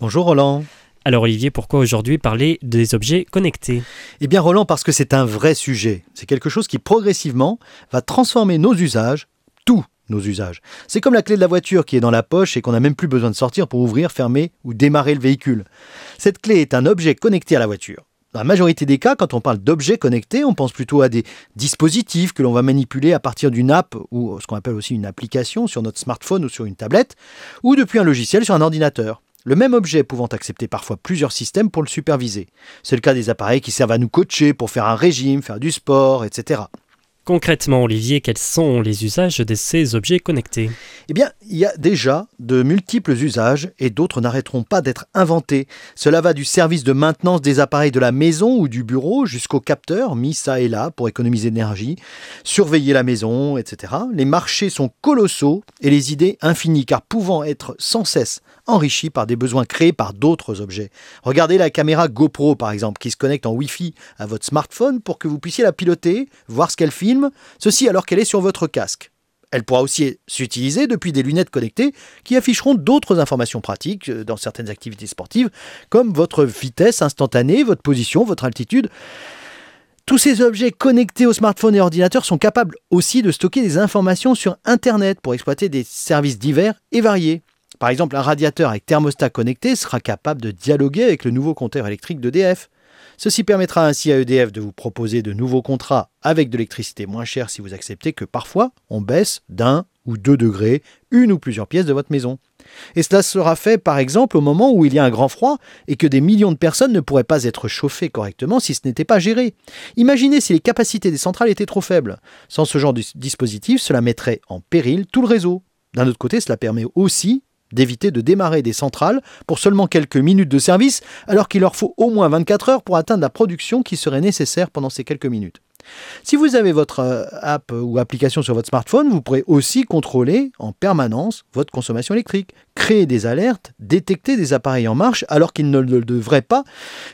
Bonjour Roland. Alors Olivier, pourquoi aujourd'hui parler des objets connectés? Eh bien Roland, parce que c'est un vrai sujet. C'est quelque chose qui progressivement va transformer nos usages, tous nos usages. C'est comme la clé de la voiture qui est dans la poche et qu'on n'a même plus besoin de sortir pour ouvrir, fermer ou démarrer le véhicule. Cette clé est un objet connecté à la voiture. Dans la majorité des cas, quand on parle d'objets connectés, on pense plutôt à des dispositifs que l'on va manipuler à partir d'une app ou ce qu'on appelle aussi une application sur notre smartphone ou sur une tablette, ou depuis un logiciel sur un ordinateur. Le même objet pouvant accepter parfois plusieurs systèmes pour le superviser. C'est le cas des appareils qui servent à nous coacher pour faire un régime, faire du sport, etc. Concrètement, Olivier, quels sont les usages de ces objets connectés? Eh bien, il y a déjà de multiples usages et d'autres n'arrêteront pas d'être inventés. Cela va du service de maintenance des appareils de la maison ou du bureau jusqu'aux capteurs mis ça et là pour économiser d'énergie, surveiller la maison, etc. Les marchés sont colossaux et les idées infinies car pouvant être sans cesse enrichies par des besoins créés par d'autres objets. Regardez la caméra GoPro par exemple qui se connecte en Wi-Fi à votre smartphone pour que vous puissiez la piloter, voir ce qu'elle filme ceci alors qu'elle est sur votre casque. Elle pourra aussi s'utiliser depuis des lunettes connectées qui afficheront d'autres informations pratiques euh, dans certaines activités sportives, comme votre vitesse instantanée, votre position, votre altitude. Tous ces objets connectés au smartphone et ordinateur sont capables aussi de stocker des informations sur Internet pour exploiter des services divers et variés. Par exemple, un radiateur avec thermostat connecté sera capable de dialoguer avec le nouveau compteur électrique d'EDF. Ceci permettra ainsi à EDF de vous proposer de nouveaux contrats avec de l'électricité moins chère si vous acceptez que parfois on baisse d'un ou deux degrés une ou plusieurs pièces de votre maison. Et cela sera fait par exemple au moment où il y a un grand froid et que des millions de personnes ne pourraient pas être chauffées correctement si ce n'était pas géré. Imaginez si les capacités des centrales étaient trop faibles. Sans ce genre de dispositif, cela mettrait en péril tout le réseau. D'un autre côté, cela permet aussi d'éviter de démarrer des centrales pour seulement quelques minutes de service, alors qu'il leur faut au moins 24 heures pour atteindre la production qui serait nécessaire pendant ces quelques minutes. Si vous avez votre euh, app ou application sur votre smartphone, vous pourrez aussi contrôler en permanence votre consommation électrique, créer des alertes, détecter des appareils en marche alors qu'ils ne le devraient pas,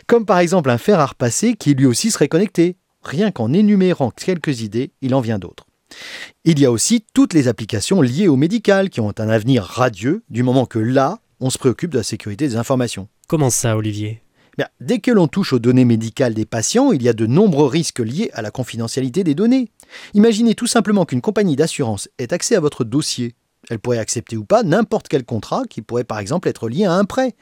comme par exemple un fer à repasser qui lui aussi serait connecté. Rien qu'en énumérant quelques idées, il en vient d'autres. Il y a aussi toutes les applications liées au médical qui ont un avenir radieux du moment que là, on se préoccupe de la sécurité des informations. Comment ça, Olivier? Dès que l'on touche aux données médicales des patients, il y a de nombreux risques liés à la confidentialité des données. Imaginez tout simplement qu'une compagnie d'assurance ait accès à votre dossier elle pourrait accepter ou pas n'importe quel contrat qui pourrait par exemple être lié à un prêt.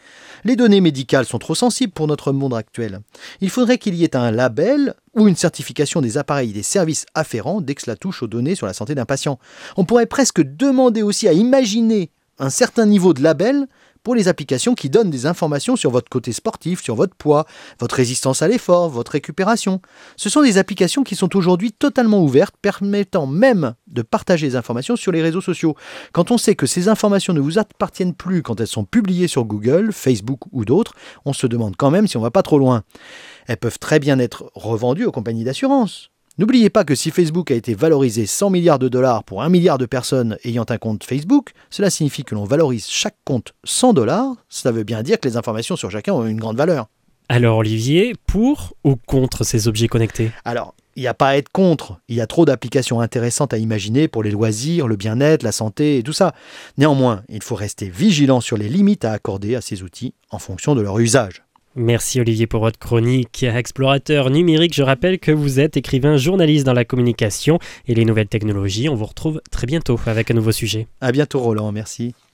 Les données médicales sont trop sensibles pour notre monde actuel. Il faudrait qu'il y ait un label ou une certification des appareils et des services afférents dès que cela touche aux données sur la santé d'un patient. On pourrait presque demander aussi à imaginer un certain niveau de label pour les applications qui donnent des informations sur votre côté sportif, sur votre poids, votre résistance à l'effort, votre récupération. Ce sont des applications qui sont aujourd'hui totalement ouvertes, permettant même de partager des informations sur les réseaux sociaux. Quand on sait que ces informations ne vous appartiennent plus quand elles sont publiées sur Google, Facebook ou d'autres, on se demande quand même si on va pas trop loin. Elles peuvent très bien être revendues aux compagnies d'assurance. N'oubliez pas que si Facebook a été valorisé 100 milliards de dollars pour 1 milliard de personnes ayant un compte Facebook, cela signifie que l'on valorise chaque compte 100 dollars. Cela veut bien dire que les informations sur chacun ont une grande valeur. Alors Olivier, pour ou contre ces objets connectés? Alors, il n'y a pas à être contre. Il y a trop d'applications intéressantes à imaginer pour les loisirs, le bien-être, la santé et tout ça. Néanmoins, il faut rester vigilant sur les limites à accorder à ces outils en fonction de leur usage. Merci Olivier pour votre chronique. Explorateur numérique, je rappelle que vous êtes écrivain journaliste dans la communication et les nouvelles technologies. On vous retrouve très bientôt avec un nouveau sujet. À bientôt Roland, merci.